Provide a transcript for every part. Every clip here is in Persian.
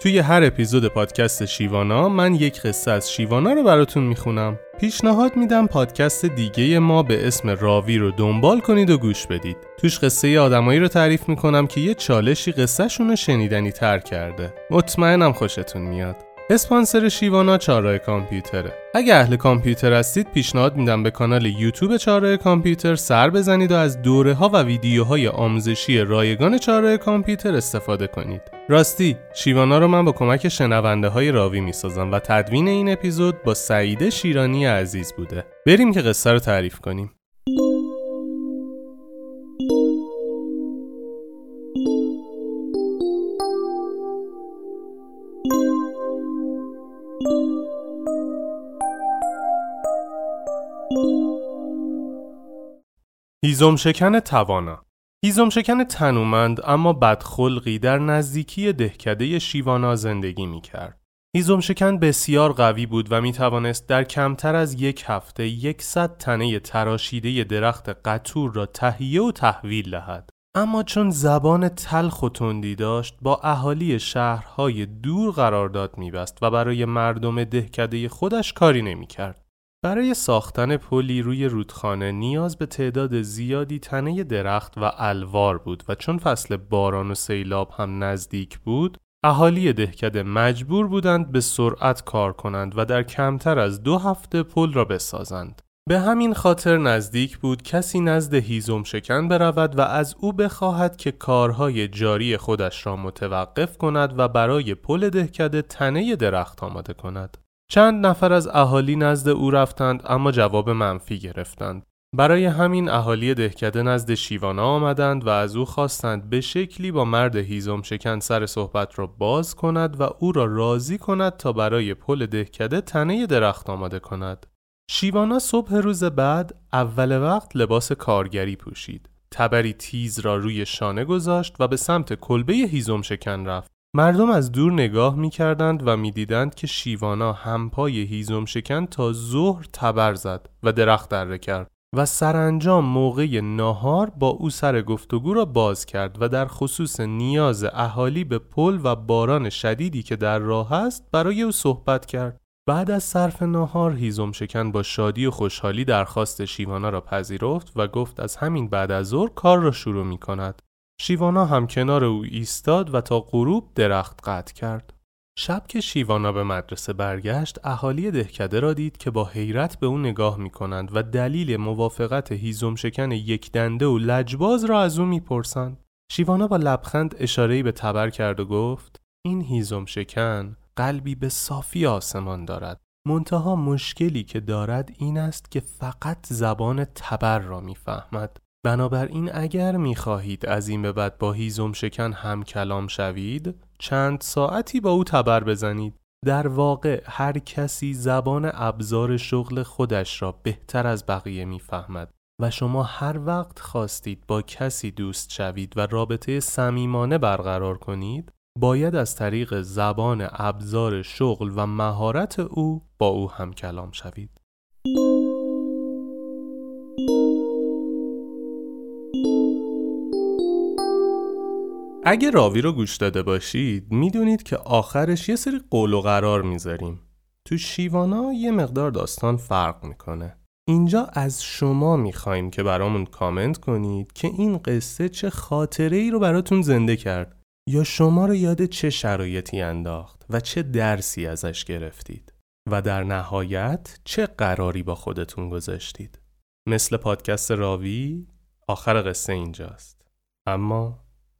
توی هر اپیزود پادکست شیوانا من یک قصه از شیوانا رو براتون می‌خونم. پیشنهاد میدم پادکست دیگه ما به اسم راوی رو دنبال کنید و گوش بدید. توش قصه آدمایی رو تعریف می‌کنم که یه چالشی قصهشون رو شنیدنی تر کرده. مطمئنم خوشتون میاد. اسپانسر شیوانا چاره کامپیوتره. اگه اهل کامپیوتر هستید پیشنهاد میدم به کانال یوتیوب چاره کامپیوتر سر بزنید و از دوره ها و ویدیوهای آموزشی رایگان چاره کامپیوتر استفاده کنید. راستی شیوانا رو من با کمک شنونده های راوی می‌سازم و تدوین این اپیزود با سعیده شیرانی عزیز بوده. بریم که قصه رو تعریف کنیم. هیزم شکن توانا. هیزم شکن تنومند اما بدخلقی در نزدیکی دهکده شیوانا زندگی می کرد. هیزم شکن بسیار قوی بود و می توانست در کمتر از یک هفته یکصد تنه تراشیده درخت قطور را تهیه و تحویل دهد. اما چون زبان تلخ و تندی داشت با اهالی شهرهای دور قرارداد میبست و برای مردم دهکده خودش کاری نمی‌کرد. برای ساختن پلی روی رودخانه نیاز به تعداد زیادی تنه درخت و الوار بود و چون فصل باران و سیلاب هم نزدیک بود اهالی دهکده مجبور بودند به سرعت کار کنند و در کمتر از دو هفته پل را بسازند. به همین خاطر نزدیک بود کسی نزد هیزم شکن برود و از او بخواهد که کارهای جاری خودش را متوقف کند و برای پل دهکده تنه درخت آماده کند. چند نفر از اهالی نزد او رفتند اما جواب منفی گرفتند. برای همین اهالی دهکده نزد شیوانا آمدند و از او خواستند به شکلی با مرد هیزم شکن سر صحبت را باز کند و او را راضی کند تا برای پل دهکده تنه درخت آماده کند. شیوانا صبح روز بعد اول وقت لباس کارگری پوشید. تبری تیز را روی شانه گذاشت و به سمت کلبه هیزم شکن رفت. مردم از دور نگاه می کردند و می دیدند که شیوانا همپای هیزم شکن تا ظهر تبر زد و درخت دره کرد و سرانجام موقع ناهار با او سر گفتگو را باز کرد و در خصوص نیاز اهالی به پل و باران شدیدی که در راه است برای او صحبت کرد. بعد از صرف ناهار هیزم شکن با شادی و خوشحالی درخواست شیوانا را پذیرفت و گفت از همین بعد از ظهر کار را شروع می کند. شیوانا هم کنار او ایستاد و تا غروب درخت قطع کرد. شب که شیوانا به مدرسه برگشت اهالی دهکده را دید که با حیرت به او نگاه می کنند و دلیل موافقت هیزم شکن یک دنده و لجباز را از او می‌پرسند. شیوانا با لبخند اشارهی به تبر کرد و گفت این هیزم شکن قلبی به صافی آسمان دارد. منتها مشکلی که دارد این است که فقط زبان تبر را می‌فهمد. بنابراین اگر می‌خواهید از این به بعد با هیزم شکن هم کلام شوید چند ساعتی با او تبر بزنید. در واقع هر کسی زبان ابزار شغل خودش را بهتر از بقیه می‌فهمد و شما هر وقت خواستید با کسی دوست شوید و رابطه صمیمانه برقرار کنید باید از طریق زبان ابزار شغل و مهارت او با او هم کلام شوید. اگه راوی رو گوش داده باشید می‌دونید که آخرش یه سری قول و قرار می‌ذاریم. تو شیوانا یه مقدار داستان فرق می‌کنه. اینجا از شما می‌خوایم که برامون کامنت کنید که این قصه چه خاطره ای رو براتون زنده کرد یا شما رو یاد چه شرایطی انداخت و چه درسی ازش گرفتید و در نهایت چه قراری با خودتون گذاشتید. مثل پادکست راوی آخر قصه اینجاست. اما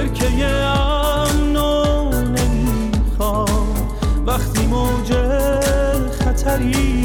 برکه امنو نمی‌خوام وقتی موج خطری